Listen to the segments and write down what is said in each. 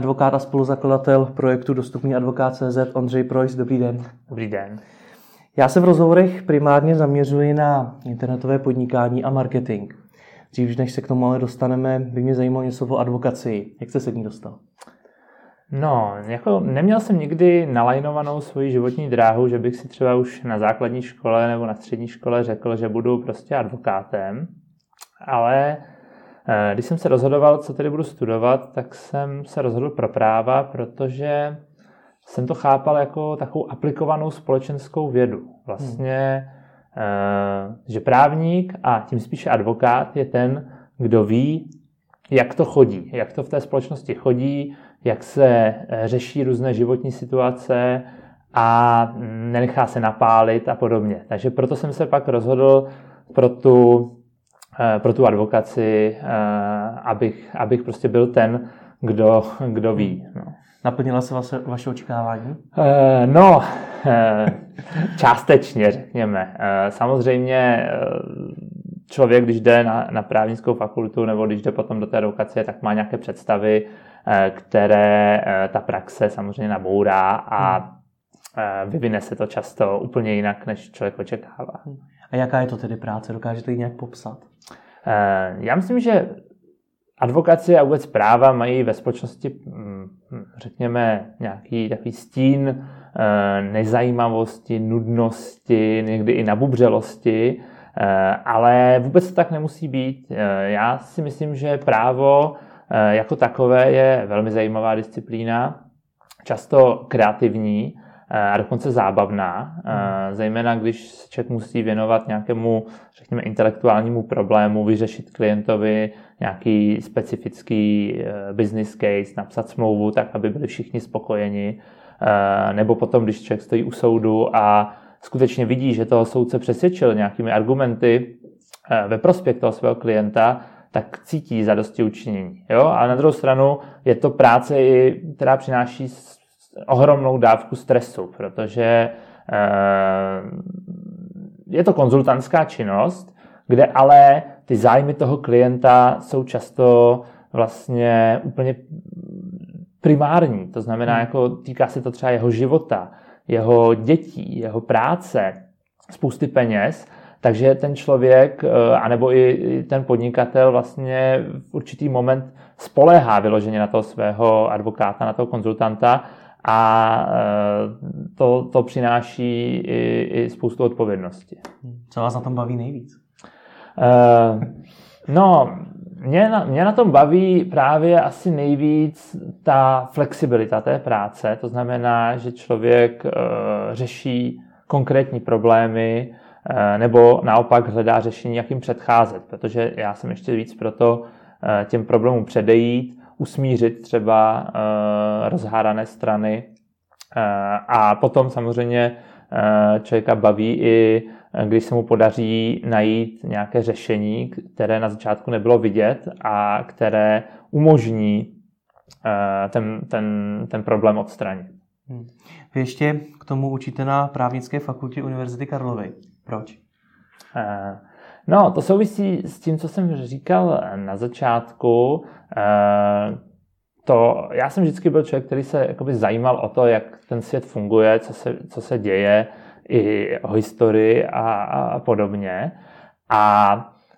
advokát a spoluzakladatel projektu Dostupný advokát CZ Ondřej Projs. Dobrý den. Dobrý den. Já se v rozhovorech primárně zaměřuji na internetové podnikání a marketing. Dřív, než se k tomu ale dostaneme, by mě zajímalo něco o advokacii. Jak jste se k ní dostal? No, jako neměl jsem nikdy nalajnovanou svoji životní dráhu, že bych si třeba už na základní škole nebo na střední škole řekl, že budu prostě advokátem, ale když jsem se rozhodoval, co tedy budu studovat, tak jsem se rozhodl pro práva, protože jsem to chápal jako takovou aplikovanou společenskou vědu. Vlastně, hmm. že právník a tím spíše advokát je ten, kdo ví, jak to chodí, jak to v té společnosti chodí, jak se eh, řeší různé životní situace a nenechá se napálit a podobně. Takže proto jsem se pak rozhodl pro tu, eh, pro tu advokaci, eh, abych, abych prostě byl ten, kdo, kdo ví. No. Naplnila se vaše, vaše očekávání? No, částečně, řekněme. Samozřejmě člověk, když jde na, na právnickou fakultu nebo když jde potom do té advokacie, tak má nějaké představy, Eh, které eh, ta praxe samozřejmě nabourá a hmm. eh, vyvine se to často úplně jinak, než člověk očekává. A jaká je to tedy práce? Dokážete ji nějak popsat? Já myslím, že advokacie a vůbec práva mají ve společnosti, hm, řekněme, nějaký takový stín nezajímavosti, nudnosti, někdy i nabubřelosti, ale vůbec to tak nemusí být. Já si myslím, že právo Eh, jako takové je velmi zajímavá disciplína, často kreativní eh, a dokonce zábavná, hmm. zejména když se člověk musí věnovat nějakému, řekněme, intelektuálnímu problému, vyřešit klientovi nějaký specifický business case, napsat smlouvu tak, aby byli všichni spokojeni, nebo potom, když člověk stojí u soudu a skutečně vidí, že toho soudce přesvědčil nějakými argumenty ve prospěch toho svého klienta, tak cítí zadosti učinění. Jo? A na druhou stranu je to práce, která přináší ohromnou dávku stresu, protože eh, je to konzultantská činnost, kde ale ty zájmy toho klienta jsou často vlastně úplně primární. To znamená, hmm. jako týká se to třeba jeho života, jeho dětí, jeho práce, spousty peněz takže ten člověk, eh, anebo i ten podnikatel vlastně v určitý moment spoléhá vyloženě na toho svého advokáta, na toho konzultanta a eh, to, to přináší i, i spoustu odpovědnosti. Co vás na tom baví nejvíc? Uh, no, mě na, mě na tom baví právě asi nejvíc ta flexibilita té práce. To znamená, že člověk uh, řeší konkrétní problémy, Eh, nebo naopak hledá řešení, jak jim předcházet, protože já jsem ještě víc proto eh, těm problémům předejít, usmířit třeba eh, rozhádané strany a potom samozřejmě člověka baví i, když se mu podaří najít nějaké řešení, které na začátku nebylo vidět a které umožní ten, ten, ten problém odstranit. Hmm. Vy ještě k tomu učíte na právnické fakultě Univerzity Karlovy. Proč? Eh, no, to souvisí s tím, co jsem říkal na začátku. Eh, to, já jsem vždycky byl člověk, který se jakoby zajímal o to, jak ten svět funguje, co se, co se děje, i o historii a, a podobně. A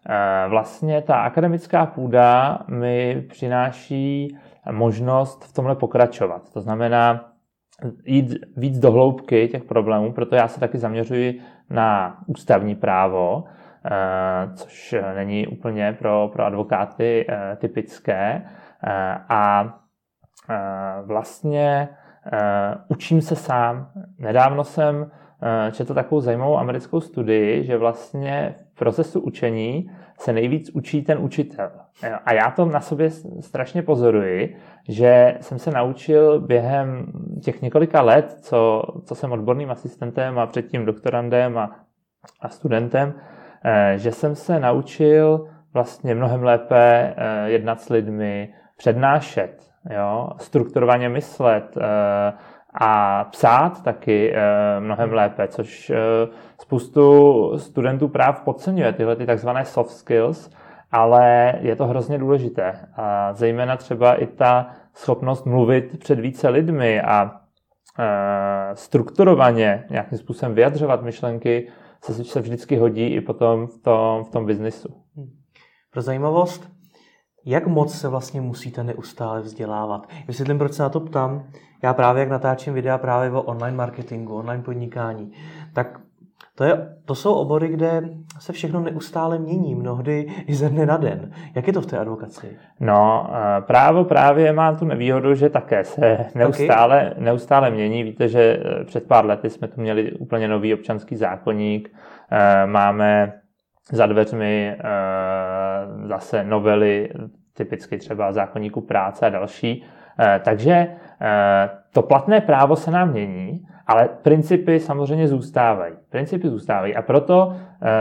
e, vlastně ta akademická půda mi přináší možnost v tomhle pokračovat. To znamená jít víc do hloubky těch problémů, proto já se taky zaměřuji na ústavní právo, eh, což není úplně pro, pro advokáty eh, typické. Eh, a vlastně učím se sám. Nedávno jsem četl takovou zajímavou americkou studii, že vlastně v procesu učení se nejvíc učí ten učitel. A já to na sobě strašně pozoruji, že jsem se naučil během těch několika let, co, co jsem odborným asistentem a předtím doktorandem a, a studentem, eh, že jsem se naučil vlastně mnohem lépe eh, jednat s lidmi, přednášet, jo, strukturovaně myslet eh, a psát taky mnohem lépe, což spoustu studentů práv podceňuje, tyhle ty takzvané soft skills, ale je to hrozně důležité. A zejména třeba i ta schopnost mluvit před více lidmi a strukturovaně nějakým způsobem vyjadřovat myšlenky se, se vždycky hodí i potom v tom, v tom biznisu. Hmm. Pro zajímavost, jak moc se vlastně musíte neustále vzdělávat? Vysvětlím, proč se na to ptám. Já právě, jak natáčím videa právě o online marketingu, online podnikání, tak to, je, to jsou obory, kde se všechno neustále mění, mnohdy i ze dne na den. Jak je to v té advokaci? No, eh, právo právě má tu nevýhodu, že také se neustále, okay. neustále mění. Víte, že eh, před pár lety jsme tu měli úplně nový občanský zákonník, eh, máme za dveřmi zase novely, typicky třeba zákonníku práce a další. Takže to platné právo se nám mění, ale principy samozřejmě zůstávají. Principy zůstávají a proto uh,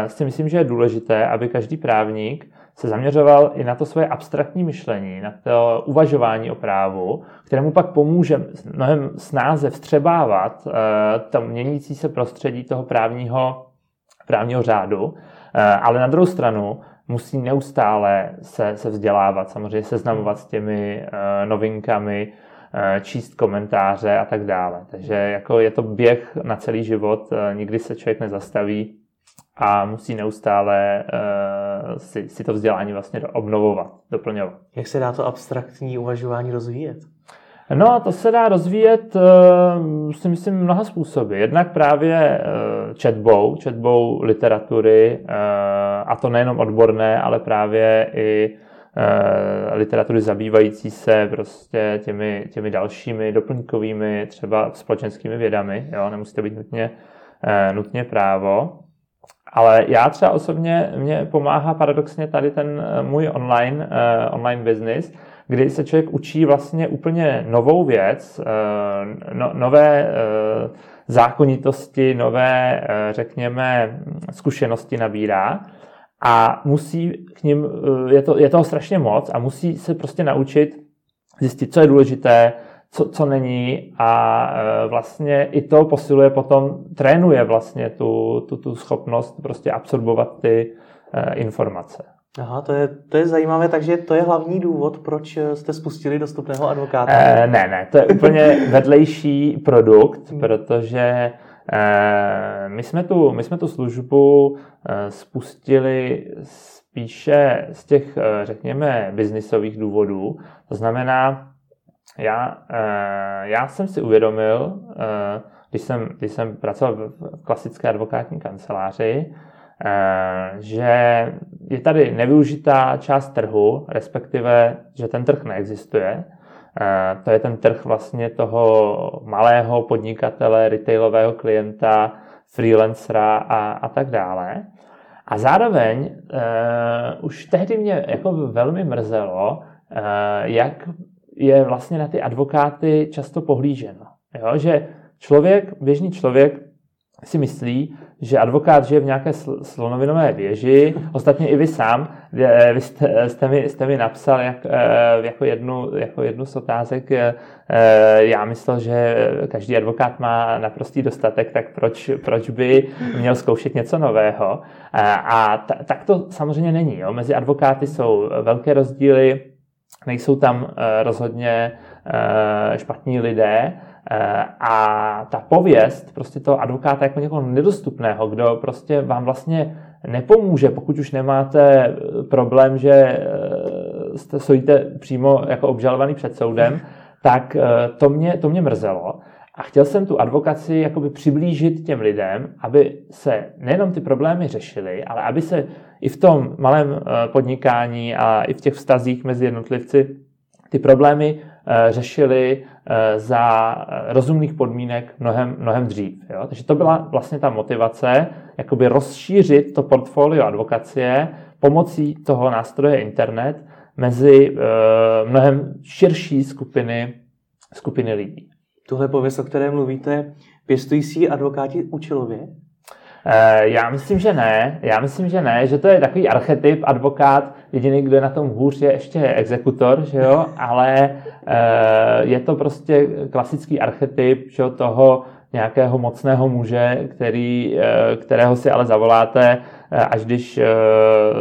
si myslím, že je důležité, aby každý právník se zaměřoval i na to svoje abstraktní myšlení, na to uvažování o právu, kterému pak pomůže mnohem snáze vstřebávat to měnící se prostředí toho právního, právního řádu, ale na druhou stranu musí neustále se, se vzdělávat, samozřejmě seznamovat s těmi uh, novinkami, Eh, číst komentáře a tak dále. Takže jako je to běh na celý život, eh, nikdy se člověk nezastaví a musí neustále uh, si, si to vzdělání vlastně obnovovat, doplňovat. Jak se dá to abstraktní uvažování rozvíjet? No, to se dá rozvíjet, uh, si myslím, mnoha způsoby. Jednak právě uh, četbou, četbou literatury, uh, a to nejenom odborné, ale právě i Eh, literatury zabývající se prostě těmi, těmi dalšími doplňkovými třeba společenskými vědami, jo, nemusí to být nutně, eh, nutně právo. Ale já třeba osobně, mě pomáhá paradoxně tady ten eh, můj online, online business, kdy se člověk učí vlastně úplně novou věc, no, nové zákonitosti, nové, řekněme, zkušenosti nabírá a musí k ním, eh, je, to, je toho strašně moc a musí se prostě naučit zjistit, co je důležité, co, co není a eh, vlastně i to posiluje potom, trénuje vlastně tu, tu, tu schopnost prostě absorbovat ty eh, informace. Aha, to je, to je zajímavé, takže to je hlavní důvod, proč jste spustili dostupného advokáta. E, ne, ne, to je úplně vedlejší produkt, hmm. protože Eh, my jsme tu, my jsme tu službu eh, spustili spíše z těch, eh, řekněme, biznisových důvodů. To znamená, já, já jsem si uvědomil, když jsem, když jsem pracoval v klasické advokátní kanceláři, že je tady nevyužitá část trhu, respektive, že ten trh neexistuje, to je ten trh vlastně toho malého podnikatele, retailového klienta, freelancera a, a tak dále. A zároveň uh, už tehdy mě jako velmi mrzelo, uh, jak je vlastně na ty advokáty často pohlíženo. Jo? Že člověk, běžný člověk si myslí, že advokát žije v nějaké slonovinové věži. Ostatně i vy sám, vy jste, jste, mi, jste mi napsal jak, eh, jako, jednu, jako jednu z otázek, eh, já myslel, že každý advokát má naprostý dostatek, tak proč, proč by měl zkoušet něco nového? A t- tak to samozřejmě není. Jo? Mezi advokáty jsou velké rozdíly, nejsou tam eh, rozhodně špatní lidé, Eh, a ta pověst prostě toho advokáta jako někoho nedostupného, kdo prostě vám vlastně nepomůže, pokud už nemáte eh, problém, že eh, jste, stojíte přímo jako obžalovaný před soudem, tak to mě, to mě mrzelo. A chtěl jsem tu advokaci jakoby přiblížit těm lidem, aby se nejenom ty problémy řešily, ale aby se i v tom malém podnikání a i v těch vztazích mezi jednotlivci ty problémy řešily Eh, za eh, rozumných podmínek mnohem, mnohem dřív. Jo? Takže to byla vlastně ta motivace, jakoby rozšířit to portfolio advokacie pomocí toho nástroje internet mezi mnohem širší skupiny, skupiny lidí. Tuhle pověst, o které mluvíte, pěstují si advokáti účelově? Eh, já myslím, že ne. Já myslím, že ne, že to je takový archetyp advokát. Jediný, kdo je na tom hůř, je ještě exekutor, že jo? ale eh, je to prostě klasický archetyp že jo, toho, nějakého mocného muže, který, eh, kterého si ale zavoláte, až když eh,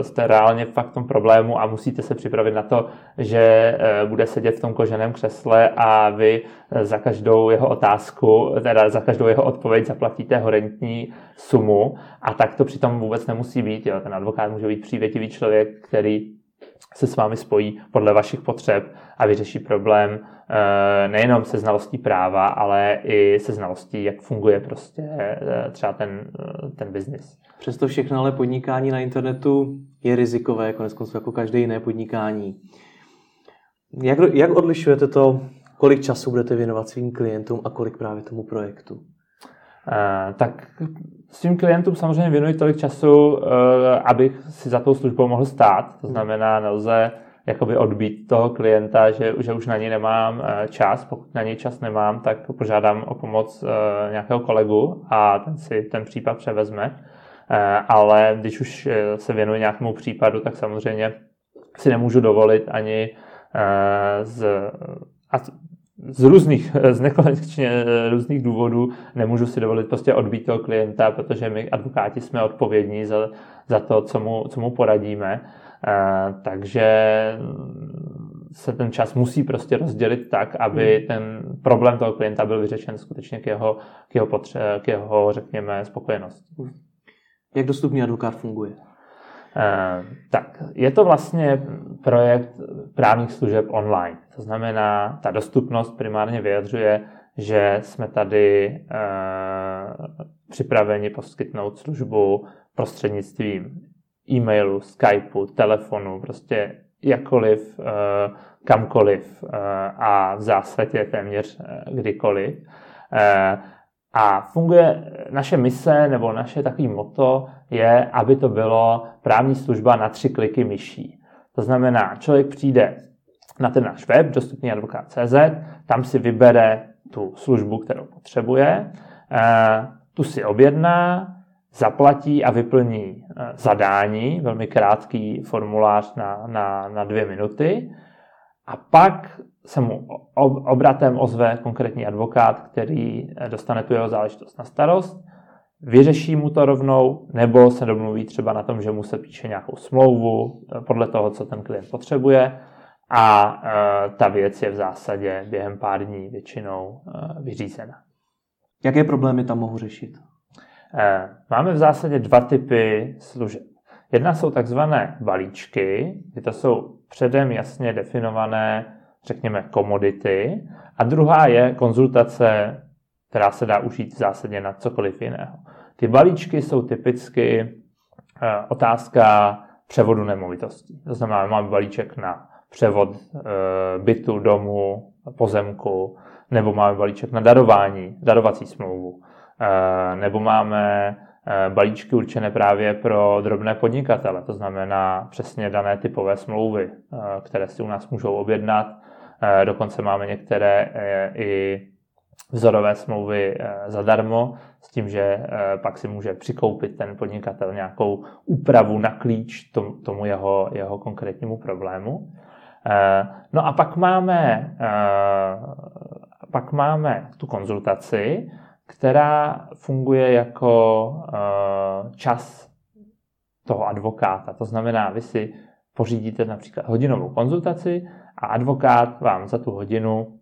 jste reálně fakt v tom problému a musíte se připravit na to, že bude sedět v tom koženém křesle a vy za každou jeho otázku, teda za každou jeho odpověď zaplatíte horentní sumu a tak to přitom vůbec nemusí být. Jo. Ten advokát může být přívětivý člověk, který se s vámi spojí podle vašich potřeb a vyřeší problém eh, nejenom se znalostí práva, ale i se znalostí, jak funguje prostě eh, třeba ten, eh, ten biznis. Přesto všechno ale podnikání na internetu je rizikové, konec konců jako každé jiné podnikání. Jak, jak odlišujete to, kolik času budete věnovat svým klientům a kolik právě tomu projektu? tak svým klientům samozřejmě věnuji tolik času, abych si za tou službou mohl stát. To znamená, nelze jakoby odbít toho klienta, že, že už na něj nemám eh, čas. Pokud na něj čas nemám, tak požádám o pomoc nějakého kolegu a ten si ten případ převezme. Eh, ale když už se věnuji nějakému případu, tak samozřejmě si nemůžu dovolit ani z, a z různých, z nekonečně různých důvodů nemůžu si dovolit prostě odbít toho klienta, protože my advokáti jsme odpovědní za, za to, co mu, co mu poradíme. Eh, takže se ten čas musí prostě rozdělit tak, aby hmm. ten problém toho klienta byl vyřešen skutečně k jeho, k jeho, potře- k jeho řekněme, spokojenosti. Jak dostupný advokát funguje? Uh, tak, je to vlastně projekt právních služeb online. To znamená, ta dostupnost primárně vyjadřuje, že jsme tady uh, připraveni poskytnout službu prostřednictvím e-mailu, Skypeu, telefonu, prostě jakkoliv, eh, kamkoliv eh, a v zásadě téměř eh, kdykoliv. A funguje naše mise nebo naše takový moto je, aby to bylo právní služba na tři kliky myší. To znamená, člověk přijde na ten náš web, dostupný advokát.cz, tam si vybere tu službu, kterou potřebuje, tu si objedná, zaplatí a vyplní eh, zadání, velmi krátký formulář na, na, na dvě minuty a pak se mu obratem ozve konkrétní advokát, který eh, dostane tu jeho záležitost na starost, vyřeší mu to rovnou, nebo se domluví třeba na tom, že mu se píše nějakou smlouvu eh, podle toho, co ten klient potřebuje a ta věc je v zásadě během pár dní většinou vyřízena. Jaké problémy tam mohu řešit? Eh, máme v zásadě dva typy služeb. Jedna jsou takzvané balíčky, kdy to jsou předem jasně definované, řekněme, komodity. A druhá je konzultace, která se dá užít v zásadě na cokoliv jiného. Ty balíčky jsou typicky eh, otázka převodu nemovitostí. To znamená, máme balíček na převod eh, bytu, domu, pozemku, nebo máme balíček na darování, darovací smlouvu Eh, nebo máme balíčky určené právě pro drobné podnikatele, to znamená přesně dané typové smlouvy, které si u nás můžou objednat. Dokonce máme některé i vzorové smlouvy zadarmo, s tím, že pak si může přikoupit ten podnikatel nějakou úpravu na klíč tomu jeho, jeho konkrétnímu problému. No a pak máme, pak máme tu konzultaci, která funguje jako čas toho advokáta. To znamená, vy si pořídíte například hodinovou konzultaci a advokát vám za tu hodinu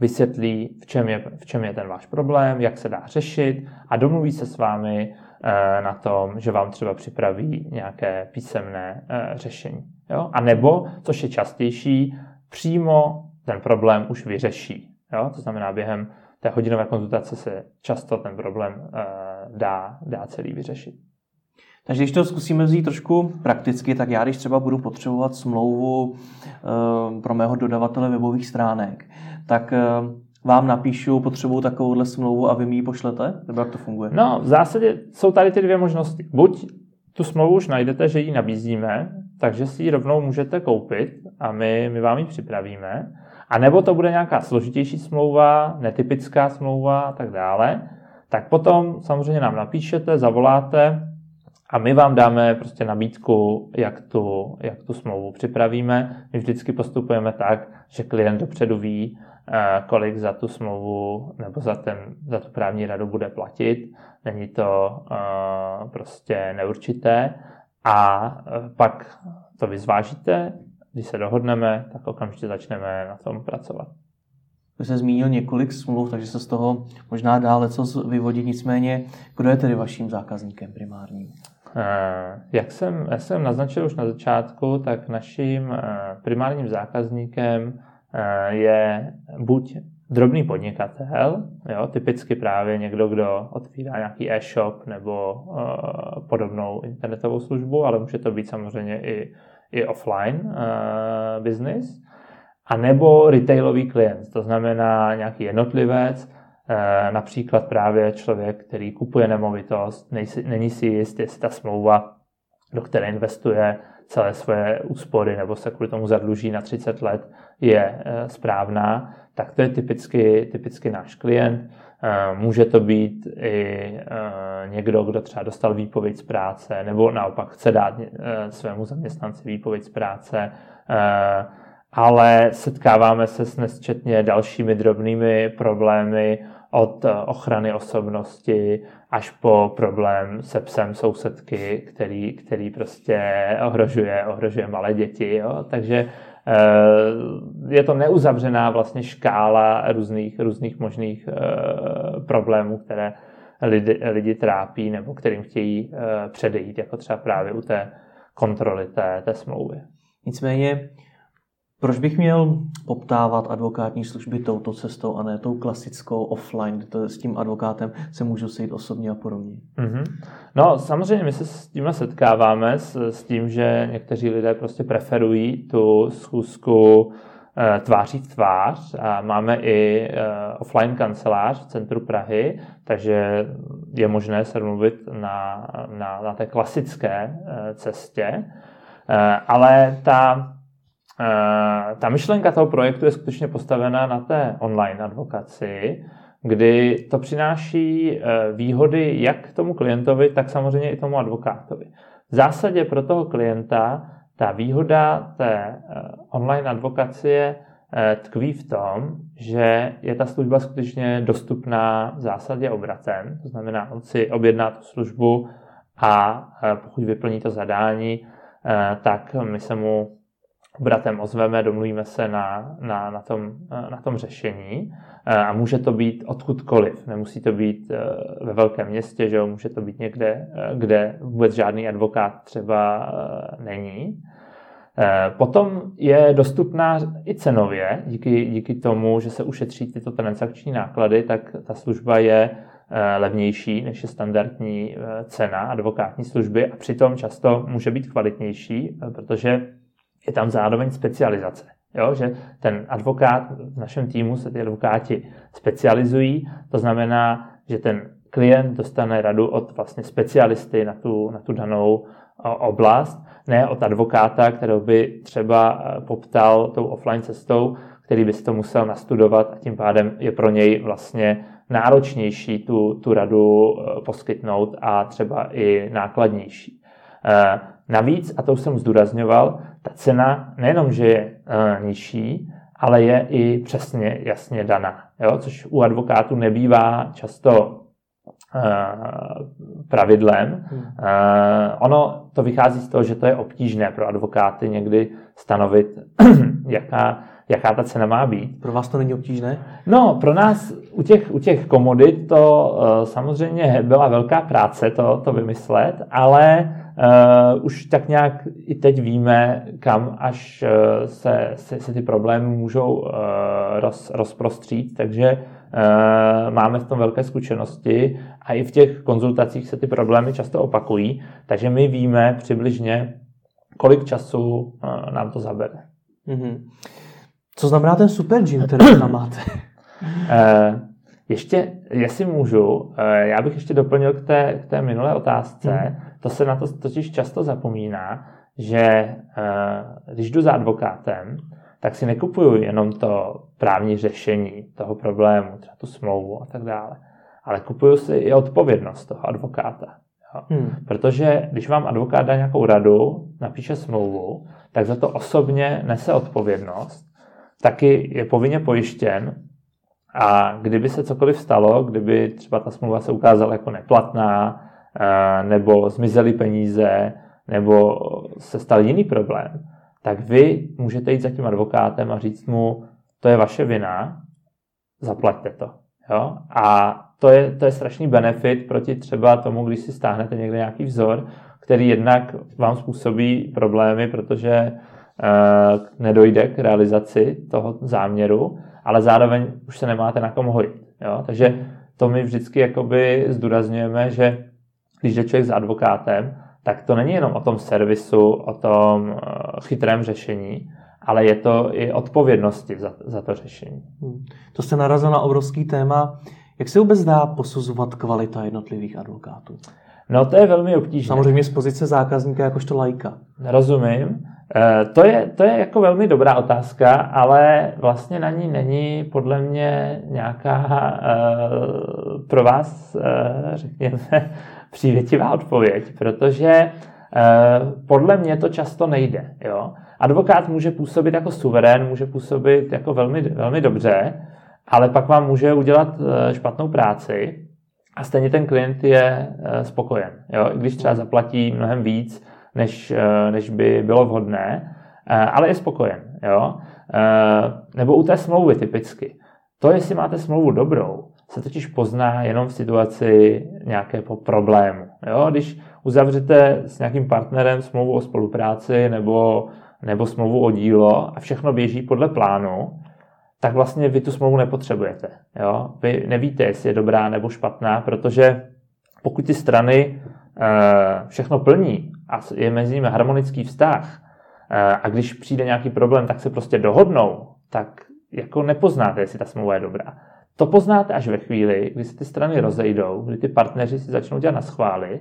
vysvětlí, v čem je, v čem je ten váš problém, jak se dá řešit a domluví se s vámi uh, na tom, že vám třeba připraví nějaké písemné uh, řešení. Jo? A nebo, což je častější, přímo ten problém už vyřeší. Jo? To znamená, během té hodinové konzultace se často ten problém eh, dá, dá celý vyřešit. Takže když to zkusíme vzít trošku prakticky, tak já když třeba budu potřebovat smlouvu eh, pro mého dodavatele webových stránek, tak eh, vám napíšu, potřebuju takovouhle smlouvu a vy mi ji pošlete? Nebo jak to funguje? No, v zásadě jsou tady ty dvě možnosti. Buď tu smlouvu už najdete, že ji nabízíme, takže si ji rovnou můžete koupit a my, my vám ji připravíme. A nebo to bude nějaká složitější smlouva, netypická smlouva a tak dále, tak potom samozřejmě nám napíšete, zavoláte a my vám dáme prostě nabídku, jak tu, jak tu smlouvu připravíme. My vždycky postupujeme tak, že klient dopředu ví, eh, kolik za tu smlouvu nebo za, ten, za tu právní radu bude platit. Není to uh, prostě neurčité. A eh, pak to vyzvážíte, když se dohodneme, tak okamžitě začneme na tom pracovat. Vy jste zmínil několik smluv, takže se z toho možná dále co vyvodit. Nicméně, kdo je tedy vaším zákazníkem primárním? Eh, jak jsem, jak jsem naznačil už na začátku, tak naším eh, primárním zákazníkem eh, je buď drobný podnikatel, jo, typicky právě někdo, kdo otvírá nějaký e-shop nebo podobnou internetovou službu, ale může to být samozřejmě i, i offline business, a nebo retailový klient, to znamená nějaký jednotlivec, například právě člověk, který kupuje nemovitost, není si jist, jestli ta smlouva, do které investuje celé svoje úspory nebo se kvůli tomu zadluží na 30 let, je eh, správná, tak to je typicky, typicky náš klient. Eh, může to být i někdo, kdo třeba dostal výpověď z práce, nebo naopak chce dát svému zaměstnanci výpověď z práce, ale setkáváme se s nesčetně dalšími drobnými problémy, od eh, ochrany osobnosti až po problém se psem sousedky, který, který prostě ohrožuje, ohrožuje malé děti. Jo? Takže eh, je to neuzavřená vlastně škála různých, různých možných eh, problémů, které lidi, lidi trápí nebo kterým chtějí předejít, jako třeba právě u té kontroly té, té smlouvy. Nicméně proč bych měl poptávat advokátní služby touto cestou a ne tou klasickou offline, kde to s tím advokátem se můžu sejít osobně a podobně? Mm-hmm. No samozřejmě my se s tím setkáváme, s, s tím, že někteří lidé prostě preferují tu schůzku e, tváří v tvář a máme i e, offline kancelář v centru Prahy, takže je možné se mluvit na, na, na té klasické e, cestě, ale ta ta myšlenka toho projektu je skutečně postavená na té online advokaci, kdy to přináší eh, výhody jak tomu klientovi, tak samozřejmě i tomu advokátovi. V zásadě pro toho klienta ta výhoda té eh, online advokacie tkví v tom, že je ta služba skutečně dostupná v zásadě obratem. To znamená, on si objedná tu službu a pokud vyplní to zadání, tak my se mu bratem ozveme, domluvíme se na, na, na, tom, na tom řešení eh, a může to být odkudkoliv. Nemusí to být eh, ve velkém městě, že jo? může to být někde, eh, kde vůbec žádný advokát třeba není. Potom je dostupná i cenově, díky, díky tomu, že se ušetří tyto transakční náklady, tak ta služba je levnější než je standardní cena advokátní služby a přitom často může být kvalitnější, protože je tam zároveň specializace. Jo, že ten advokát, v našem týmu se ty advokáti specializují, to znamená, že ten klient dostane radu od vlastně specialisty na tu, na tu danou oblast, ne od advokáta, kterou by třeba e, poptal tou offline cestou, který by si to musel nastudovat a tím pádem je pro něj vlastně náročnější tu, tu radu e, poskytnout a třeba i nákladnější. E, navíc, a to už jsem zdůrazňoval, ta cena nejenom, že je uh, nižší, ale je i přesně jasně daná, jo? což u advokátů nebývá často uh, pravidlem. Hmm. Uh, ono to vychází z toho, že to je obtížné pro advokáty někdy stanovit, jaká, jaká ta cena má být. Pro vás to není obtížné? No, pro nás u těch, u těch komodit to samozřejmě byla velká práce to, to vymyslet, ale Uh, už tak nějak i teď víme, kam až uh, se, se, se ty problémy můžou uh, roz, rozprostřít, takže uh, máme v tom velké zkušenosti a i v těch konzultacích se ty problémy často opakují, takže my víme přibližně, kolik času uh, nám to zabere. Mm-hmm. Co znamená ten super gin, který tam máte? uh, ještě, jestli můžu, já bych ještě doplnil k té, k té minulé otázce. Hmm. To se na to totiž často zapomíná, že eh, když jdu za advokátem, tak si nekupuju jenom to právní řešení toho problému, třeba tu smlouvu a tak dále, ale kupuju si i odpovědnost toho advokáta. Hmm. Protože když vám advokát dá nějakou radu, napíše smlouvu, tak za to osobně nese odpovědnost, taky je povinně pojištěn a kdyby se cokoliv stalo, kdyby třeba ta smlouva se ukázala jako neplatná, nebo zmizely peníze, nebo se stal jiný problém, tak vy můžete jít za tím advokátem a říct mu, to je vaše vina, zaplaťte to. Jo? A to je, to je strašný benefit proti třeba tomu, když si stáhnete někde nějaký vzor, který jednak vám způsobí problémy, protože uh, nedojde k realizaci toho záměru, ale zároveň už se nemáte na kom hojit. Jo? Takže to my vždycky jakoby zdůrazňujeme, že když jde člověk s advokátem, tak to není jenom o tom servisu, o tom uh, chytrém řešení, ale je to i odpovědnosti za, za to řešení. Hmm. To jste narazil na obrovský téma. Jak se vůbec dá posuzovat kvalita jednotlivých advokátů? No to je velmi obtížné. Samozřejmě z pozice zákazníka jakožto lajka. Rozumím. E, to je, to je jako velmi dobrá otázka, ale vlastně na ní není podle mě nějaká e, pro vás, e, řekněme, přívětivá odpověď, protože podle mě to často nejde. Jo? Advokát může působit jako suverén, může působit jako velmi, velmi dobře, ale pak vám může udělat eh, špatnou práci a stejně ten klient je eh, spokojen. Jo? I když třeba zaplatí mnohem víc, než, eh, než by bylo vhodné, ale je spokojen. Jo? Nebo u té smlouvy typicky. To, jestli máte smlouvu dobrou, se totiž pozná jenom v situaci nějakého problému. Jo? Když uzavřete s nějakým partnerem smlouvu o spolupráci nebo, nebo smlouvu o dílo a všechno běží podle plánu, tak vlastně vy tu smlouvu nepotřebujete. Jo? Vy nevíte, jestli je dobrá nebo špatná, protože pokud ty strany e, všechno plní a je mezi nimi harmonický vztah e, a když přijde nějaký problém, tak se prostě dohodnou, tak jako nepoznáte, jestli ta smlouva je dobrá. To poznáte až ve chvíli, kdy se ty strany rozejdou, kdy ty partneři si začnou dělat na schvály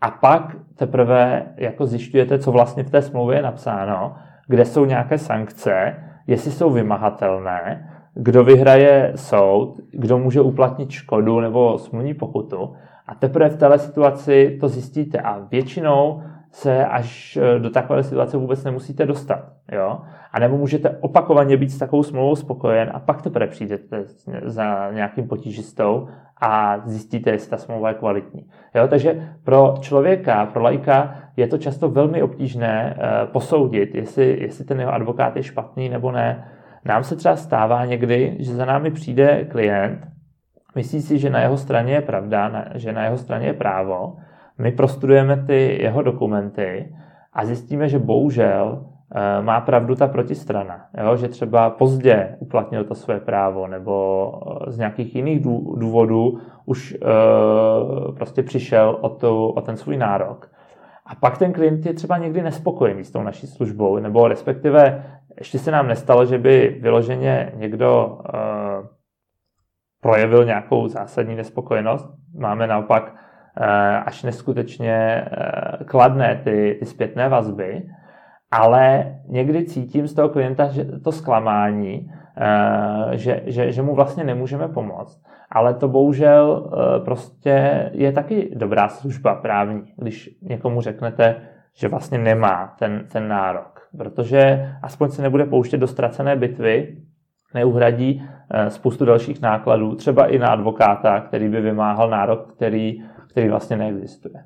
a pak teprve jako zjišťujete, co vlastně v té smlouvě je napsáno, kde jsou nějaké sankce, jestli jsou vymahatelné, kdo vyhraje soud, kdo může uplatnit škodu nebo smluvní pokutu. A teprve v této situaci to zjistíte. A většinou se až e, do takové situace vůbec nemusíte dostat. Jo? A nebo můžete opakovaně být s takovou smlouvou spokojen a pak teprve přijdete za nějakým potížistou a zjistíte, jestli ta smlouva je kvalitní. Jo? Takže pro člověka, pro lajka je to často velmi obtížné eh, posoudit, jestli, jestli ten jeho advokát je špatný nebo ne. Nám se třeba stává někdy, že za námi přijde klient, myslí si, že na jeho straně je pravda, že na jeho straně je právo, my prostudujeme ty jeho dokumenty a zjistíme, že bohužel eh, má pravdu ta protistrana. Jo? Že třeba pozdě uplatnil to své právo nebo eh, z nějakých jiných důvodů už prostě přišel o, tu, o ten svůj nárok. A pak ten klient je třeba někdy nespokojený s tou naší službou, nebo respektive ještě se nám nestalo, že by vyloženě někdo uh, projevil nějakou zásadní nespokojenost. Máme naopak až neskutečně uh, kladné ty, ty zpětné vazby, ale někdy cítím z toho klienta že to zklamání, uh, že, že, že mu vlastně nemůžeme pomoct. Ale to bohužel eh, prostě je taky dobrá služba právní, když někomu řeknete, že vlastně nemá ten, ten nárok, protože aspoň se nebude pouštět do ztracené bitvy, neuhradí eh, spoustu dalších nákladů, třeba i na advokáta, který by vymáhal nárok, který, který vlastně neexistuje.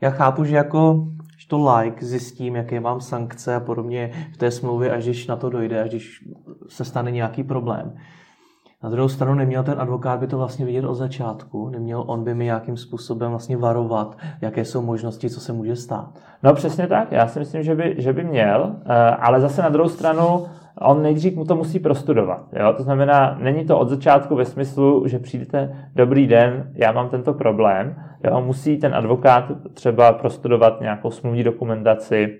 Já chápu, že jako to like zjistím, jaké mám sankce a podobně v té smlouvě, až když na to dojde, až když se stane nějaký problém. Na druhou stranu neměl ten advokát by to vlastně vidět od začátku, neměl on by mi nějakým způsobem vlastně varovat, jaké jsou možnosti, co se může stát. No přesně tak, já si myslím, že by, že by měl, eh, ale zase na druhou stranu on nejdřív mu to musí prostudovat. Jo? To znamená, není to od začátku ve smyslu, že přijdete, dobrý den, já mám tento problém. Jo? Musí ten advokát třeba prostudovat nějakou smluvní dokumentaci,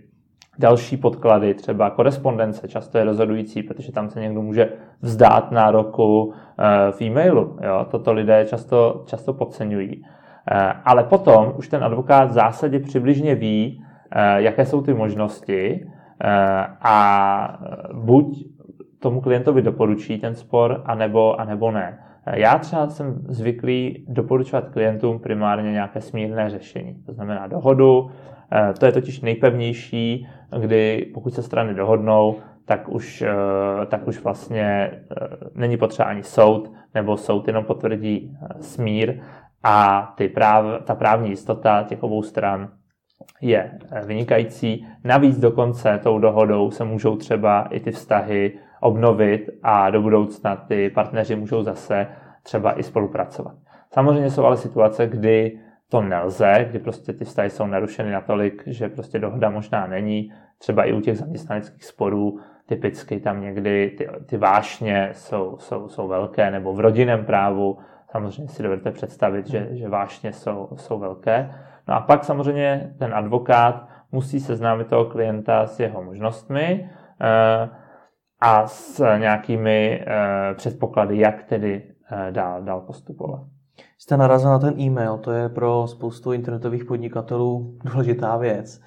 další podklady, třeba korespondence, často je rozhodující, protože tam se někdo může vzdát nároku eh, v e-mailu. Jo? Toto lidé často, často podceňují. Eh, ale potom už ten advokát v zásadě přibližně ví, eh, jaké jsou ty možnosti a buď tomu klientovi doporučí ten spor, anebo, anebo ne. Já třeba jsem zvyklý doporučovat klientům primárně nějaké smírné řešení, to znamená dohodu, eh, to je totiž nejpevnější, kdy pokud se strany dohodnou, tak už, eh, tak už vlastně eh, není potřeba ani soud, nebo soud jenom potvrdí smír a ty práv, ta právní jistota těch obou stran je vynikající. Navíc dokonce tou dohodou se můžou třeba i ty vztahy obnovit a do budoucna ty partneři můžou zase třeba i spolupracovat. Samozřejmě jsou ale situace, kdy to nelze, kdy prostě ty vztahy jsou narušeny natolik, že prostě dohoda možná není. Třeba i u těch zaměstnaneckých sporů typicky tam někdy ty, ty vášně jsou, jsou, jsou velké, nebo v rodinném právu samozřejmě si dovedete představit, že, že vášně jsou, jsou velké. No a pak samozřejmě ten advokát musí seznámit toho klienta s jeho možnostmi eh, a s nějakými eh, předpoklady, jak tedy eh, dál, dál postupovat. Jste narazil na ten e-mail, to je pro spoustu internetových podnikatelů důležitá věc.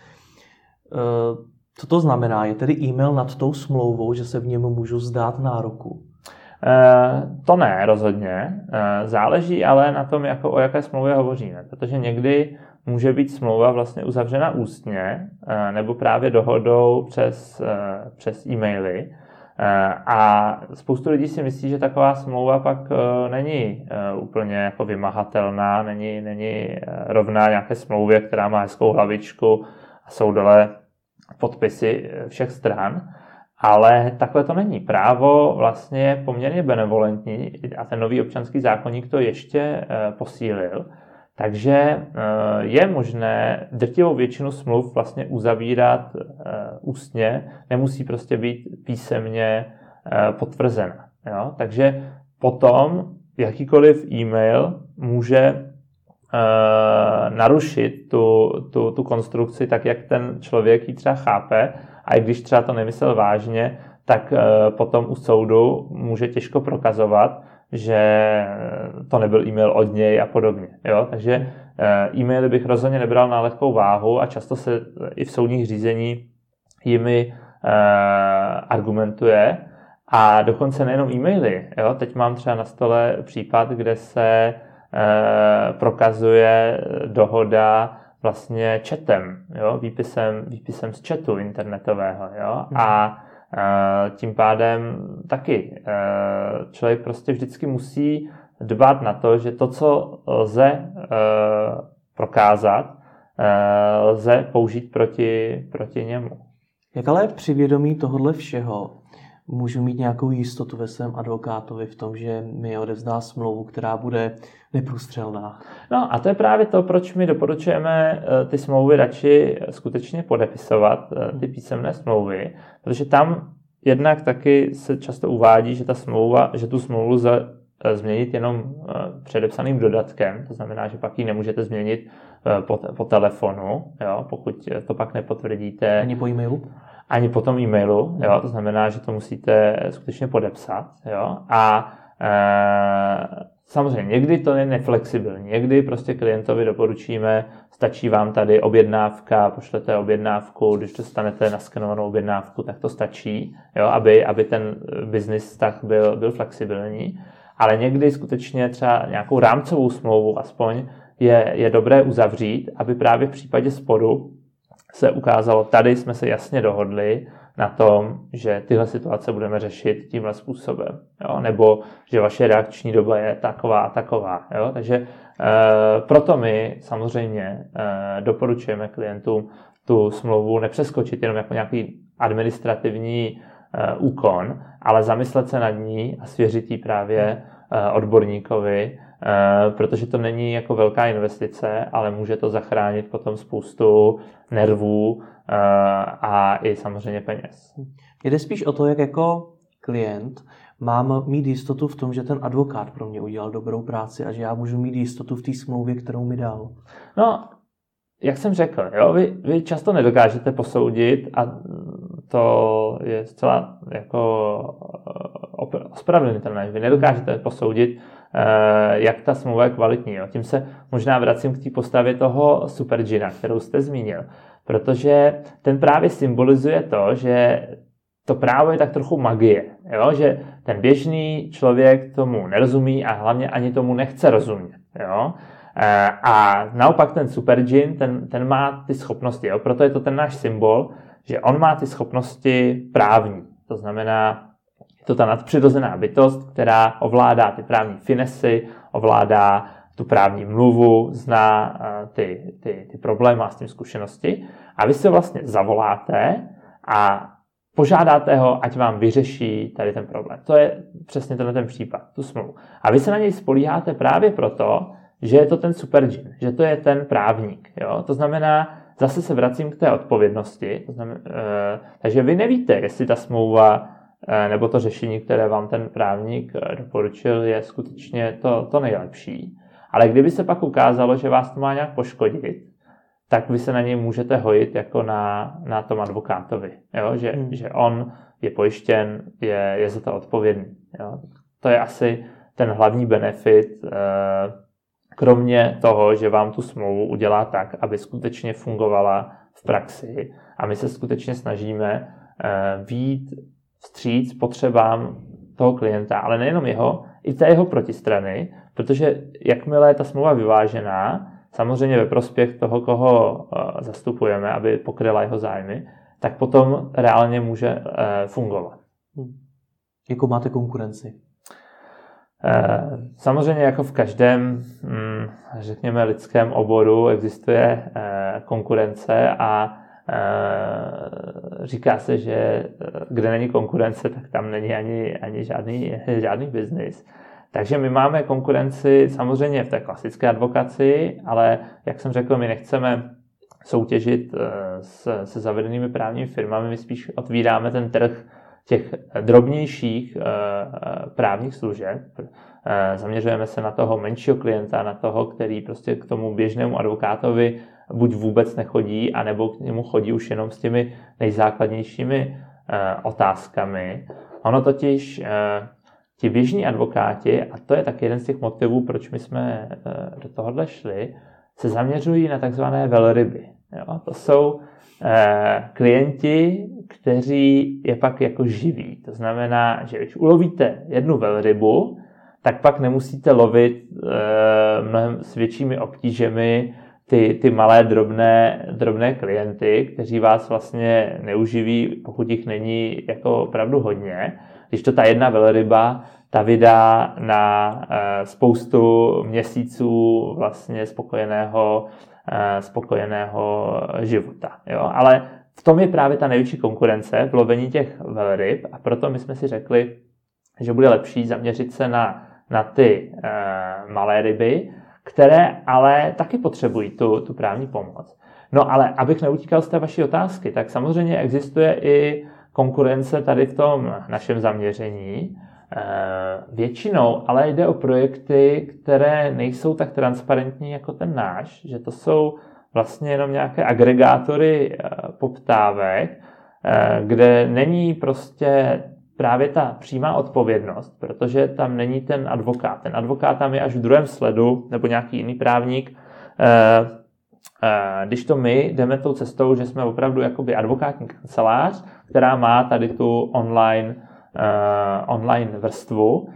Co to znamená? Je tedy e-mail nad tou smlouvou, že se v něm můžu zdát nároku? To ne, rozhodně. Záleží ale na tom, jako o jaké smlouvě hovoříme, protože někdy může být smlouva vlastně uzavřena ústně eh, nebo právě dohodou přes, eh, přes e-maily. Eh, a spoustu lidí si myslí, že taková smlouva pak není úplně jako vymahatelná, není, není rovná nějaké smlouvě, která má hezkou hlavičku a jsou dole podpisy všech stran. Ale takhle to není. Právo vlastně je poměrně benevolentní a ten nový občanský zákonník to ještě posílil. Takže eh, je možné drtivou většinu smluv vlastně uzavírat eh, ústně, nemusí prostě být písemně eh, potvrzena. Jo? Takže potom jakýkoliv e-mail může narušit tu, tu, tu konstrukci tak, jak ten člověk ji třeba chápe a i když třeba to nemyslel vážně, tak potom u soudu může těžko prokazovat, že to nebyl e-mail od něj a podobně. Jo? Takže eh, e-maily bych rozhodně nebral na lehkou váhu a často se i v soudních řízení jimi eh, argumentuje. A dokonce nejenom e-maily. Jo? Teď mám třeba na stole případ, kde se eh, prokazuje dohoda vlastně chatem, jo? Výpisem, výpisem z chatu internetového. Jo? A hmm tím pádem taky člověk prostě vždycky musí dbát na to, že to, co lze prokázat, lze použít proti, proti němu. Jak ale při vědomí tohohle všeho můžu mít nějakou jistotu ve svém advokátovi v tom, že mi odevzdá smlouvu, která bude neprůstřelná. No a to je právě to, proč my doporučujeme ty smlouvy radši skutečně podepisovat, ty písemné smlouvy, protože tam jednak taky se často uvádí, že ta smlouva, že tu smlouvu lze eh, změnit jenom eh, předepsaným dodatkem, to znamená, že pak ji nemůžete změnit eh, po, po telefonu, jo, pokud to pak nepotvrdíte. Ani po e-mailu? Ani po tom e-mailu, jo, to znamená, že to musíte skutečně podepsat. Jo, a e, samozřejmě někdy to je neflexibilní, někdy prostě klientovi doporučíme, stačí vám tady objednávka, pošlete objednávku, když dostanete naskenovanou objednávku, tak to stačí, jo, aby, aby ten business tak byl, byl flexibilní. Ale někdy skutečně třeba nějakou rámcovou smlouvu aspoň je, je dobré uzavřít, aby právě v případě sporu se ukázalo, tady jsme se jasně dohodli na tom, že tyhle situace budeme řešit tímhle způsobem, jo? nebo že vaše reakční doba je taková a taková. Jo? Takže e, proto my samozřejmě e, doporučujeme klientům tu smlouvu nepřeskočit jenom jako nějaký administrativní e, úkon, ale zamyslet se nad ní a svěřit ji právě e, odborníkovi, protože to není jako velká investice, ale může to zachránit potom spoustu nervů eh, a i samozřejmě peněz. Jde spíš o to, jak jako klient mám mít jistotu v tom, že ten advokát pro mě udělal dobrou práci a že já můžu mít jistotu v té smlouvě, kterou mi dal. No, jak jsem řekl, jo, vy, vy často nedokážete posoudit a to je zcela jako eh, ospravedlnitelné. Vy nedokážete posoudit, Eh, jak ta smlouva je kvalitní. Jo. Tím se možná vracím k té postavě toho Supergina, kterou jste zmínil. Protože ten právě symbolizuje to, že to právo je tak trochu magie. Jo? Že ten běžný člověk tomu nerozumí a hlavně ani tomu nechce rozumět. Jo? Eh, a naopak ten super džin, ten, ten má ty schopnosti, jo? proto je to ten náš symbol, že on má ty schopnosti právní. To znamená, je to ta nadpřirozená bytost, která ovládá ty právní finesy, ovládá tu právní mluvu, zná eh, ty, ty, ty problémy, má s tím zkušenosti. A vy se vlastně zavoláte a požádáte ho, ať vám vyřeší tady ten problém. To je přesně tenhle ten případ, tu smlouvu. A vy se na něj spolíháte právě proto, že je to ten super džin, že to je ten právník. Jo? To znamená, zase se vracím k té odpovědnosti. To znamená, e, takže vy nevíte, jestli ta smlouva nebo to řešení, které vám ten právník eh, doporučil, je skutečně to, to nejlepší. Ale kdyby se pak ukázalo, že vás to má nějak poškodit, tak vy se na něj můžete hojit jako na, na tom advokátovi. Jo? Že, hmm. že on je pojištěn, je, je za to odpovědný. Jo? To je asi ten hlavní benefit kromě toho, že vám tu smlouvu udělá tak, aby skutečně fungovala v praxi a my se skutečně snažíme eh, výjít vstříc potřebám toho klienta, ale nejenom jeho, i té jeho protistrany, protože jakmile je ta smlouva vyvážená, samozřejmě ve prospěch toho, koho eh, zastupujeme, aby pokryla jeho zájmy, tak potom reálně může eh, fungovat. Hmm. Jakou máte konkurenci? Eh, samozřejmě jako v každém, hm, řekněme, lidském oboru existuje konkurence a říká se, že kde není konkurence, tak tam není ani, ani žádný, žádný biznis. Takže my máme konkurenci samozřejmě v té klasické advokaci, ale jak jsem řekl, my nechceme soutěžit se, se zavedenými právními firmami, my spíš otvíráme ten trh těch drobnějších eh, eh, právních služeb. Eh, zaměřujeme se na toho menšího klienta, na toho, který prostě k tomu běžnému advokátovi buď vůbec nechodí, anebo k němu chodí už jenom s těmi nejzákladnějšími otázkami. Ono totiž ti běžní advokáti, a to je taky jeden z těch motivů, proč my jsme do tohohle šli, se zaměřují na takzvané velryby. Jo? To jsou klienti, kteří je pak jako živí. To znamená, že když ulovíte jednu velrybu, tak pak nemusíte lovit e, mnohem s většími obtížemi ty, ty malé drobné, drobné klienty, kteří vás vlastně neuživí, pokud jich není jako opravdu hodně. Když to ta jedna velryba, ta vydá na e, spoustu měsíců vlastně spokojeného, e, spokojeného života. Jo? Ale v tom je právě ta největší konkurence v lovení těch velryb a proto my jsme si řekli, že bude lepší zaměřit se na, na ty e, malé ryby, které ale taky potřebují tu, tu právní pomoc. No ale abych neutíkal z té vaší otázky, tak samozřejmě existuje i konkurence tady v tom našem zaměření. E, většinou ale jde o projekty, které nejsou tak transparentní jako ten náš, že to jsou vlastně jenom nějaké agregátory eh, poptávek, eh, kde není prostě právě ta přímá odpovědnost, protože tam není ten advokát. Ten advokát tam je až v druhém sledu, nebo nějaký jiný právník. Eh, když to my jdeme tou cestou, že jsme opravdu jakoby advokátní kancelář, která má tady tu online, online vrstvu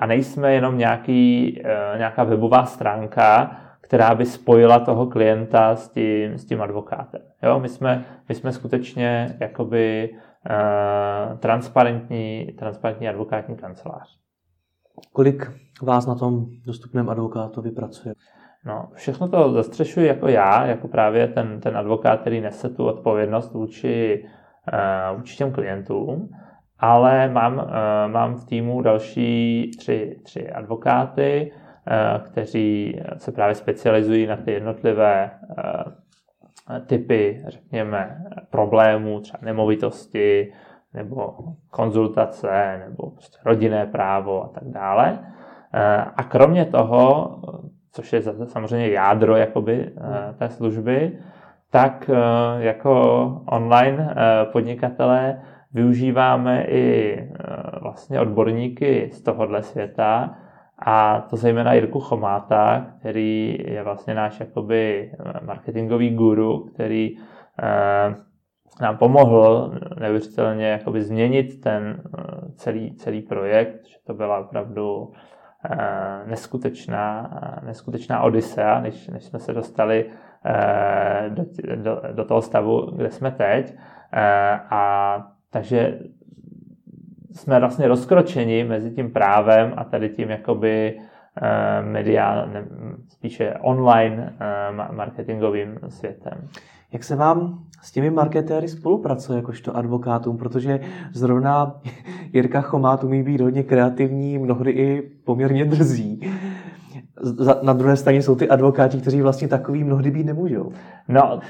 a nejsme jenom nějaký, nějaká webová stránka, která by spojila toho klienta s tím, s tím advokátem. Jo, my jsme, my jsme skutečně jakoby transparentní, transparentní advokátní kancelář. Kolik vás na tom dostupném advokátovi pracuje? No, všechno to zastřešuji jako já, jako právě ten, ten advokát, který nese tu odpovědnost vůči, uh, vůči těm klientům, ale mám, uh, mám v týmu další tři, tři advokáty, Eh, kteří se právě specializují na ty jednotlivé eh, typy, řekněme, problémů, třeba nemovitosti, nebo konzultace, nebo prostě rodinné právo a tak dále. Eh, a kromě toho, což je samozřejmě jádro jakoby té služby, tak jako online podnikatelé využíváme i vlastně odborníky z tohohle světa, a to zejména Jirku Chomáta, který je vlastně náš jakoby marketingový guru, který nám pomohl neuvěřitelně jakoby změnit ten celý, celý projekt, že to byla opravdu neskutečná, neskutečná odisea, než, než jsme se dostali do, do, do toho stavu, kde jsme teď. A takže jsme vlastně rozkročeni mezi tím právem a tady tím jakoby eh, mediál, spíše online eh, marketingovým světem. Jak se vám s těmi marketéry spolupracuje jakožto advokátům, protože zrovna Jirka Chomát umí být hodně kreativní, mnohdy i poměrně drzí. Na druhé straně jsou ty advokáti, kteří vlastně takový mnohdy být nemůžou. No,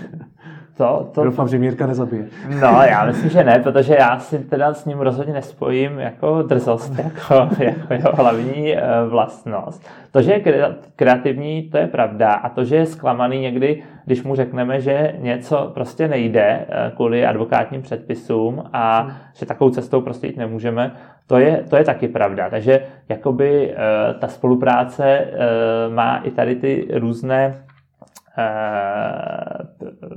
to, to... Doufám, že Mírka nezabije. No, já myslím, že ne, protože já si teda s ním rozhodně nespojím jako drzost, jako, jako jeho hlavní eh, vlastnost. To, že je kreativní, to je pravda. A to, že je zklamaný někdy, když mu řekneme, že něco prostě nejde eh, kvůli advokátním předpisům a hmm. že takovou cestou prostě jít nemůžeme, to je, to je taky pravda. Takže jakoby eh, ta spolupráce má i tady ty různé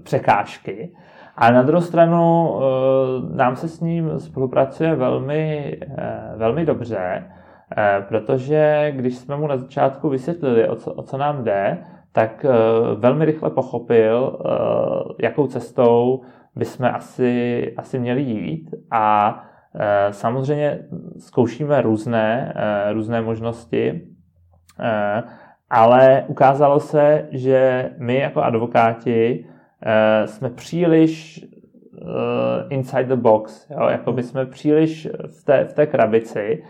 překážky. A na druhou stranu eh, nám se s ním spolupracuje velmi, eh, velmi dobře, protože když jsme mu na začátku vysvětlili, o co, o co nám jde, tak velmi rychle pochopil, jakou cestou bychom asi, asi měli jít. A samozřejmě zkoušíme různé, různé možnosti ale ukázalo se, že my jako advokáti uh, jsme příliš uh, inside the box, jo? jako by jsme příliš v té, v té krabici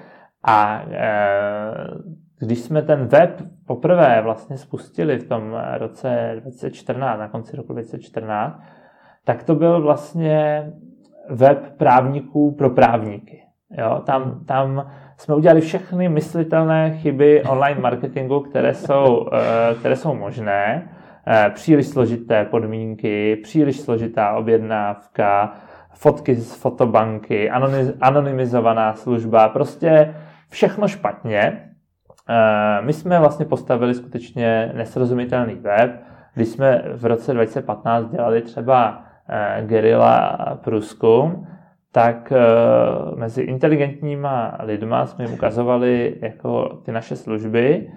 a uh, když jsme ten web poprvé vlastně spustili v tom roce 2014, na konci roku 2014, tak to byl vlastně web právníků pro právníky. Jo? Tam, tam jsme udělali všechny myslitelné chyby online marketingu, které jsou, eh, které jsou možné. Eh, příliš složité podmínky, příliš složitá objednávka, fotky z fotobanky, anonymizovaná služba, prostě všechno špatně. Eh, my jsme vlastně postavili skutečně nesrozumitelný web. Když jsme v roce 2015 dělali třeba gerila průzkum, tak uh, mezi inteligentníma lidma jsme jim ukazovali jako ty naše služby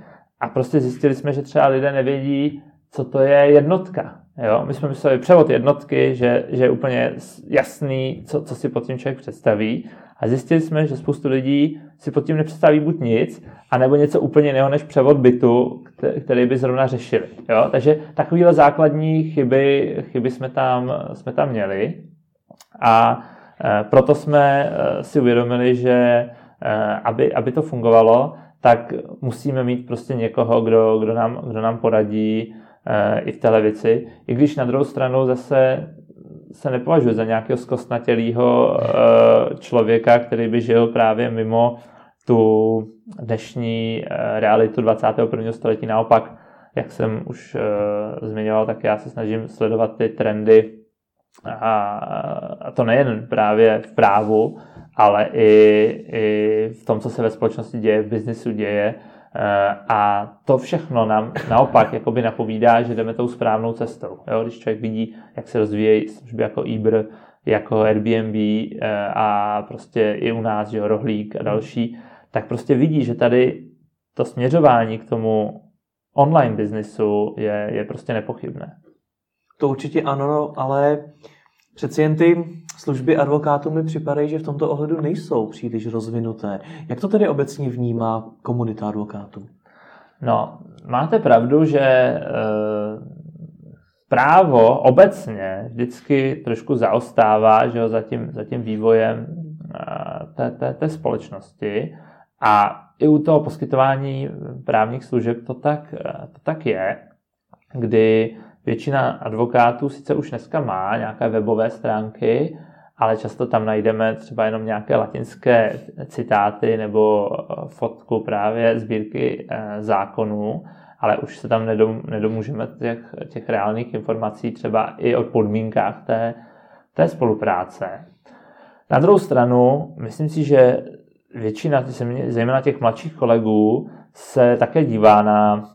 a prostě zjistili jsme, že třeba lidé nevědí, co to je jednotka. Jo? My jsme mysleli převod jednotky, že, že je úplně jasný, co, co si pod tím člověk představí. A zjistili jsme, že spoustu lidí si pod tím nepředstaví buď nic, anebo něco úplně jiného než převod bytu, který by zrovna řešili. Jo? Takže takovéhle základní chyby, chyby jsme, tam, jsme tam měli. A Eh, proto jsme eh, si uvědomili, že eh, aby, aby to fungovalo, tak musíme mít prostě někoho, kdo, kdo, nám, kdo nám poradí i v téhle věci. I když na druhou stranu zase se nepovažuje za nějakého zkostnatělého člověka, který by žil právě mimo tu dnešní realitu 21. století. Naopak, jak jsem už zmiňoval, tak já se snažím sledovat ty trendy a to nejen právě v právu, ale i, i v tom, co se ve společnosti děje, v biznesu děje. Eh, a to všechno nám naopak jakoby napovídá, že jdeme tou správnou cestou. Jo? Když člověk vidí, jak se rozvíjejí služby jako Uber, jako Airbnb eh, a prostě i u nás, jo, Rohlík a další, tak prostě vidí, že tady to směřování k tomu online biznisu je, je prostě nepochybné. To určitě ano, ale přeci jen ty služby advokátů mi připadají, že v tomto ohledu nejsou příliš rozvinuté. Jak to tedy obecně vnímá komunita advokátů? No, máte pravdu, že e, právo obecně vždycky trošku zaostává že jo, za, tím, za tím vývojem e, té, té, té společnosti a i u toho poskytování právních služeb to tak, to tak je, kdy Většina advokátů sice už dneska má nějaké webové stránky, ale často tam najdeme třeba jenom nějaké latinské citáty nebo eh, fotku právě sbírky eh, zákonů, ale už se tam nedomůžeme těch, těch reálných informací třeba i o podmínkách té, té spolupráce. Na druhou stranu, myslím si, že většina, zejména těch mladších kolegů, se také dívá na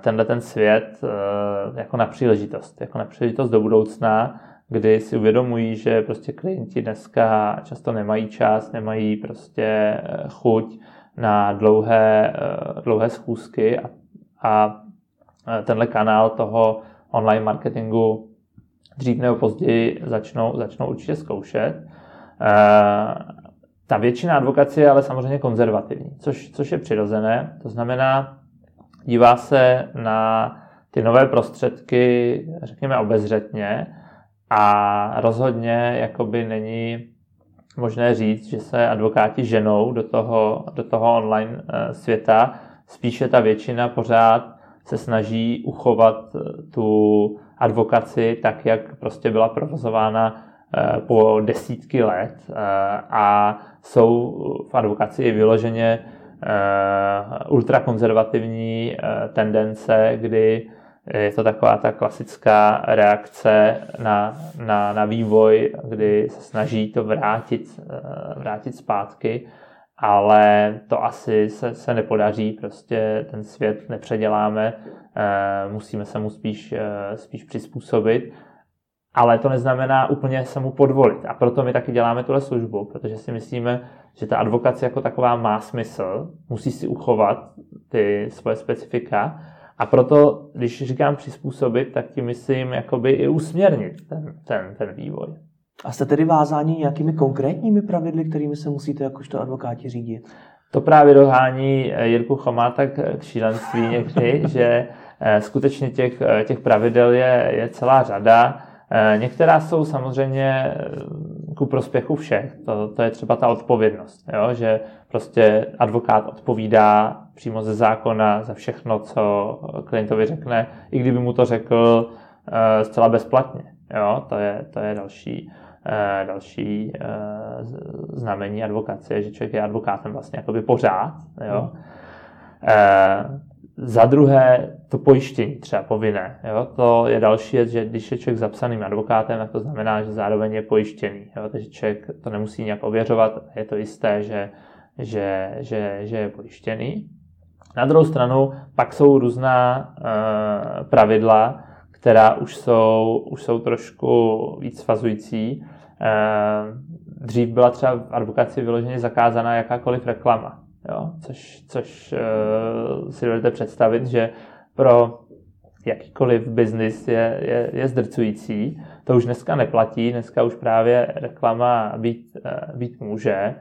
tenhle ten svět eh, jako na příležitost, jako na příležitost do budoucna, kdy si uvědomují, že prostě klienti dneska často nemají čas, nemají prostě eh, chuť na dlouhé, eh, dlouhé schůzky a, a tenhle kanál toho online marketingu dřív nebo později začnou, začnou určitě zkoušet. Ta většina advokacie je ale samozřejmě konzervativní, což, což je přirozené. To znamená, dívá se na ty nové prostředky, řekněme, obezřetně a rozhodně jakoby není možné říct, že se advokáti ženou do toho, do toho online eh, světa. Spíše ta většina pořád se snaží uchovat eh, tu advokaci tak, jak prostě byla provozována eh, po desítky let a jsou v advokaci vyloženě ultrakonzervativní tendence, kdy je to taková ta klasická reakce na, na, na vývoj, kdy se snaží to vrátit, eh, vrátit zpátky, ale to asi se, se nepodaří, prostě ten svět nepředěláme, eh, musíme se mu spíš, eh, spíš přizpůsobit, ale to neznamená úplně se mu podvolit a proto my taky děláme tuhle službu, protože si myslíme, že ta advokace jako taková má smysl, musí si uchovat ty svoje specifika, a proto, když říkám přizpůsobit, tak tím myslím jakoby i usměrnit ten, ten, ten vývoj. A jste tedy vázáni nějakými konkrétními pravidly, kterými se musíte jakožto advokáti řídit? To právě dohání eh, Jirku Chomáta k šílenství někdy, že eh, skutečně těch, eh, těch pravidel je, je celá řada. Některá jsou samozřejmě ku prospěchu všech. To, to je třeba ta odpovědnost, jo? že prostě advokát odpovídá přímo ze zákona za všechno, co klientovi řekne, i kdyby mu to řekl uh, zcela bezplatně. Jo? To, je, to je další, uh, další uh, znamení advokacie, že člověk je advokátem vlastně jakoby pořád. Jo? Uh, za druhé, to pojištění třeba povinné. Jo? To je další věc, že když je člověk zapsaným advokátem, tak to znamená, že zároveň je pojištěný. Jo? Takže člověk to nemusí nějak ověřovat, je to jisté, že, že, že, že je pojištěný. Na druhou stranu pak jsou různá uh, pravidla, která už jsou, už jsou trošku víc svazující. Uh, dřív byla třeba v advokaci vyloženě zakázaná jakákoliv reklama, jo? což, což uh, si dovedete představit, že pro jakýkoliv biznis je, je, je zdrcující. To už dneska neplatí, dneska už právě reklama být, být může,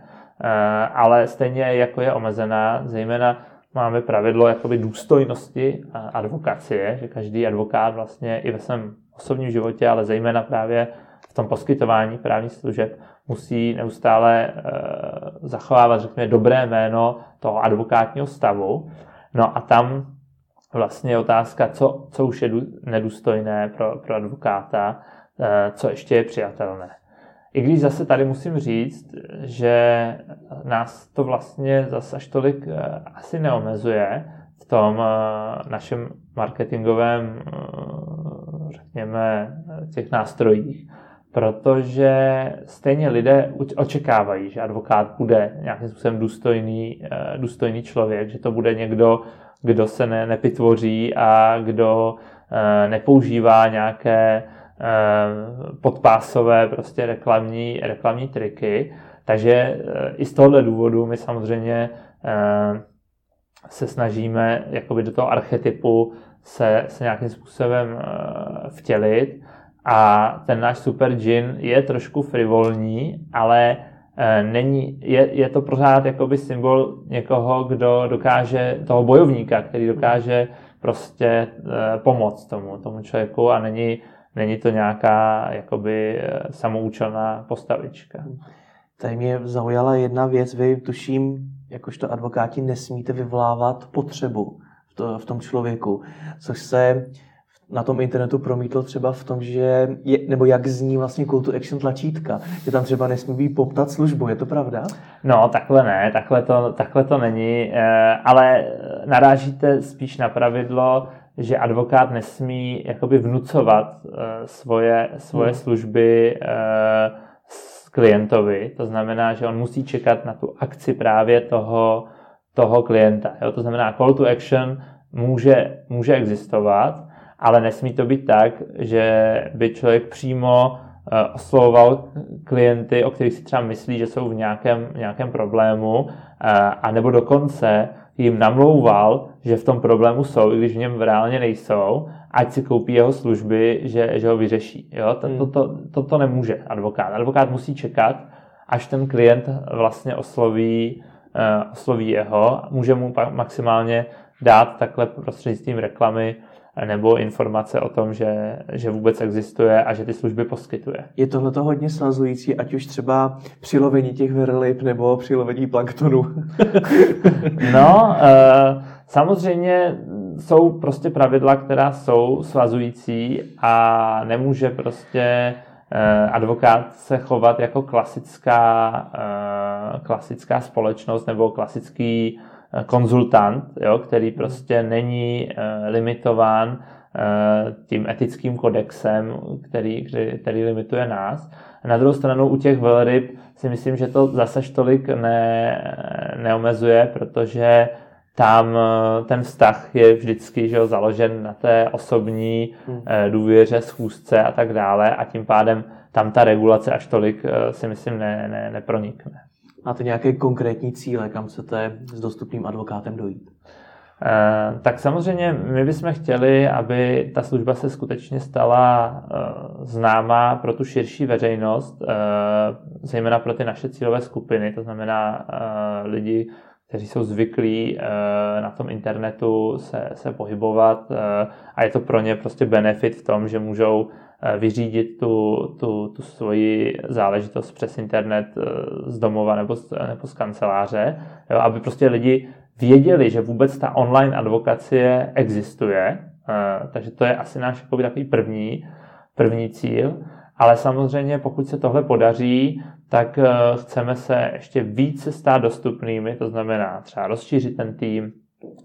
ale stejně jako je omezená, zejména máme pravidlo jakoby důstojnosti advokacie, že každý advokát vlastně i ve svém osobním životě, ale zejména právě v tom poskytování právních služeb musí neustále e, zachovávat, řekněme, dobré jméno toho advokátního stavu. No a tam vlastně je otázka, co, co už je nedůstojné pro, pro advokáta, e, co ještě je přijatelné. I když zase tady musím říct, že nás to vlastně zase až tolik eh, asi neomezuje v tom eh, našem marketingovém, eh, řekněme, těch nástrojích, protože stejně lidé očekávají, že advokát bude nějakým způsobem důstojný, důstojný člověk, že to bude někdo, kdo se ne, nepitvoří a kdo nepoužívá nějaké Eh, podpásové prostě reklamní, reklamní triky. Takže eh, i z tohohle důvodu my samozřejmě eh, se snažíme jakoby do toho archetypu se, se nějakým způsobem vtělit a ten náš super džin je trošku frivolní, ale není, je, je to pořád jakoby symbol někoho, kdo dokáže, toho bojovníka, který dokáže prostě pomoct tomu, tomu člověku a není Není to nějaká jakoby eh, samoučelná postavička. Tady mě zaujala jedna věc. Vy tuším, jakožto advokáti nesmíte vyvolávat potřebu v, to, v tom člověku, což se na tom internetu promítlo třeba v tom, že je, nebo jak zní vlastně call to action tlačítka, že tam třeba nesmí být poptat službu, je to pravda? No, takhle ne, takhle to, takhle to není, eh, ale narážíte spíš na pravidlo, že advokát nesmí jakoby vnucovat uh, svoje, svoje hmm. služby uh, s klientovi. To znamená, že on musí čekat na tu akci právě toho, toho klienta. Jo? To znamená, call to action může, může existovat, ale nesmí to být tak, že by člověk přímo oslovoval klienty, o kterých si třeba myslí, že jsou v nějakém, nějakém problému, a nebo dokonce jim namlouval, že v tom problému jsou, i když v něm reálně nejsou, ať si koupí jeho služby, že, že ho vyřeší. Jo? To, to, to, to, to nemůže advokát. Advokát musí čekat, až ten klient vlastně osloví, uh, osloví jeho. Může mu maximálně dát takhle prostřednictvím reklamy nebo informace o tom, že, že vůbec existuje a že ty služby poskytuje. Je tohle to hodně svazující, ať už třeba při lovení těch verlip nebo při lovení planktonu? no, uh, samozřejmě jsou prostě pravidla, která jsou svazující a nemůže prostě uh, advokát se chovat jako klasická, uh, klasická společnost nebo klasický konzultant, jo, který prostě není uh, limitován uh, tím etickým kodexem, který, který, který limituje nás. Na druhou stranu u těch velryb si myslím, že to zase tolik ne, neomezuje, protože tam ten vztah je vždycky že jo, založen na té osobní hmm. důvěře, schůzce a tak dále a tím pádem tam ta regulace až tolik si myslím ne, ne, nepronikne. Máte nějaké konkrétní cíle, kam chcete s dostupným advokátem dojít? Eh, tak samozřejmě my bychom chtěli, aby ta služba se skutečně stala eh, známá pro tu širší veřejnost, eh, zejména pro ty naše cílové skupiny, to znamená lidi, kteří jsou zvyklí na tom internetu se, se pohybovat a je to pro ně prostě benefit v tom, že můžou vyřídit tu, tu, tu svoji záležitost přes internet eh, z domova nebo z, nebo z kanceláře, jo, aby prostě lidi věděli, že vůbec ta online advokacie existuje, eh, takže to je asi náš jakoby, takový první, první cíl. Ale samozřejmě, pokud se tohle podaří, tak chceme se ještě více stát dostupnými, to znamená třeba rozšířit ten tým,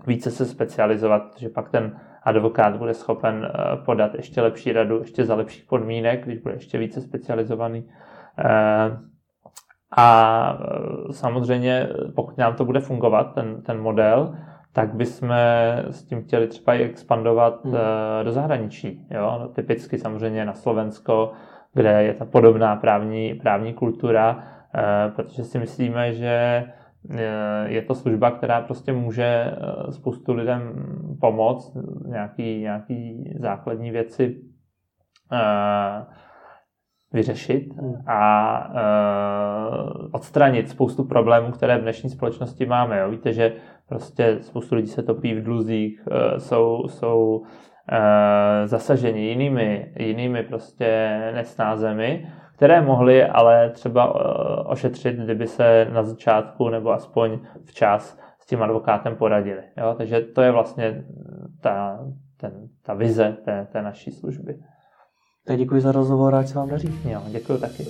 více se specializovat, že pak ten advokát bude schopen eh, podat ještě lepší radu, ještě za lepších podmínek, když bude ještě více specializovaný. Eh, a eh, samozřejmě, pokud nám to bude fungovat, ten, ten model, tak bychom s tím chtěli třeba i expandovat hmm. do zahraničí. Jo? No, typicky samozřejmě na Slovensko, kde je ta podobná právní, právní kultura, protože si myslíme, že je to služba, která prostě může eh, spoustu lidem pomoct, nějaký, nějaký základní věci eh, vyřešit hmm. a odstranit spoustu problémů, které v dnešní společnosti máme. Jo. Víte, že prostě spoustu lidí se topí v dluzích, jsou, jsou zasaženi jinými, jinými prostě nesnázemi které mohly ale třeba eh, ošetřit, kdyby se na začátku nebo aspoň včas s tím advokátem poradili. Jo? Takže to je vlastně ta, ten, ta vize té, té naší služby. Tak děkuji za rozhovor, ať se vám daří. Jo, děkuji taky.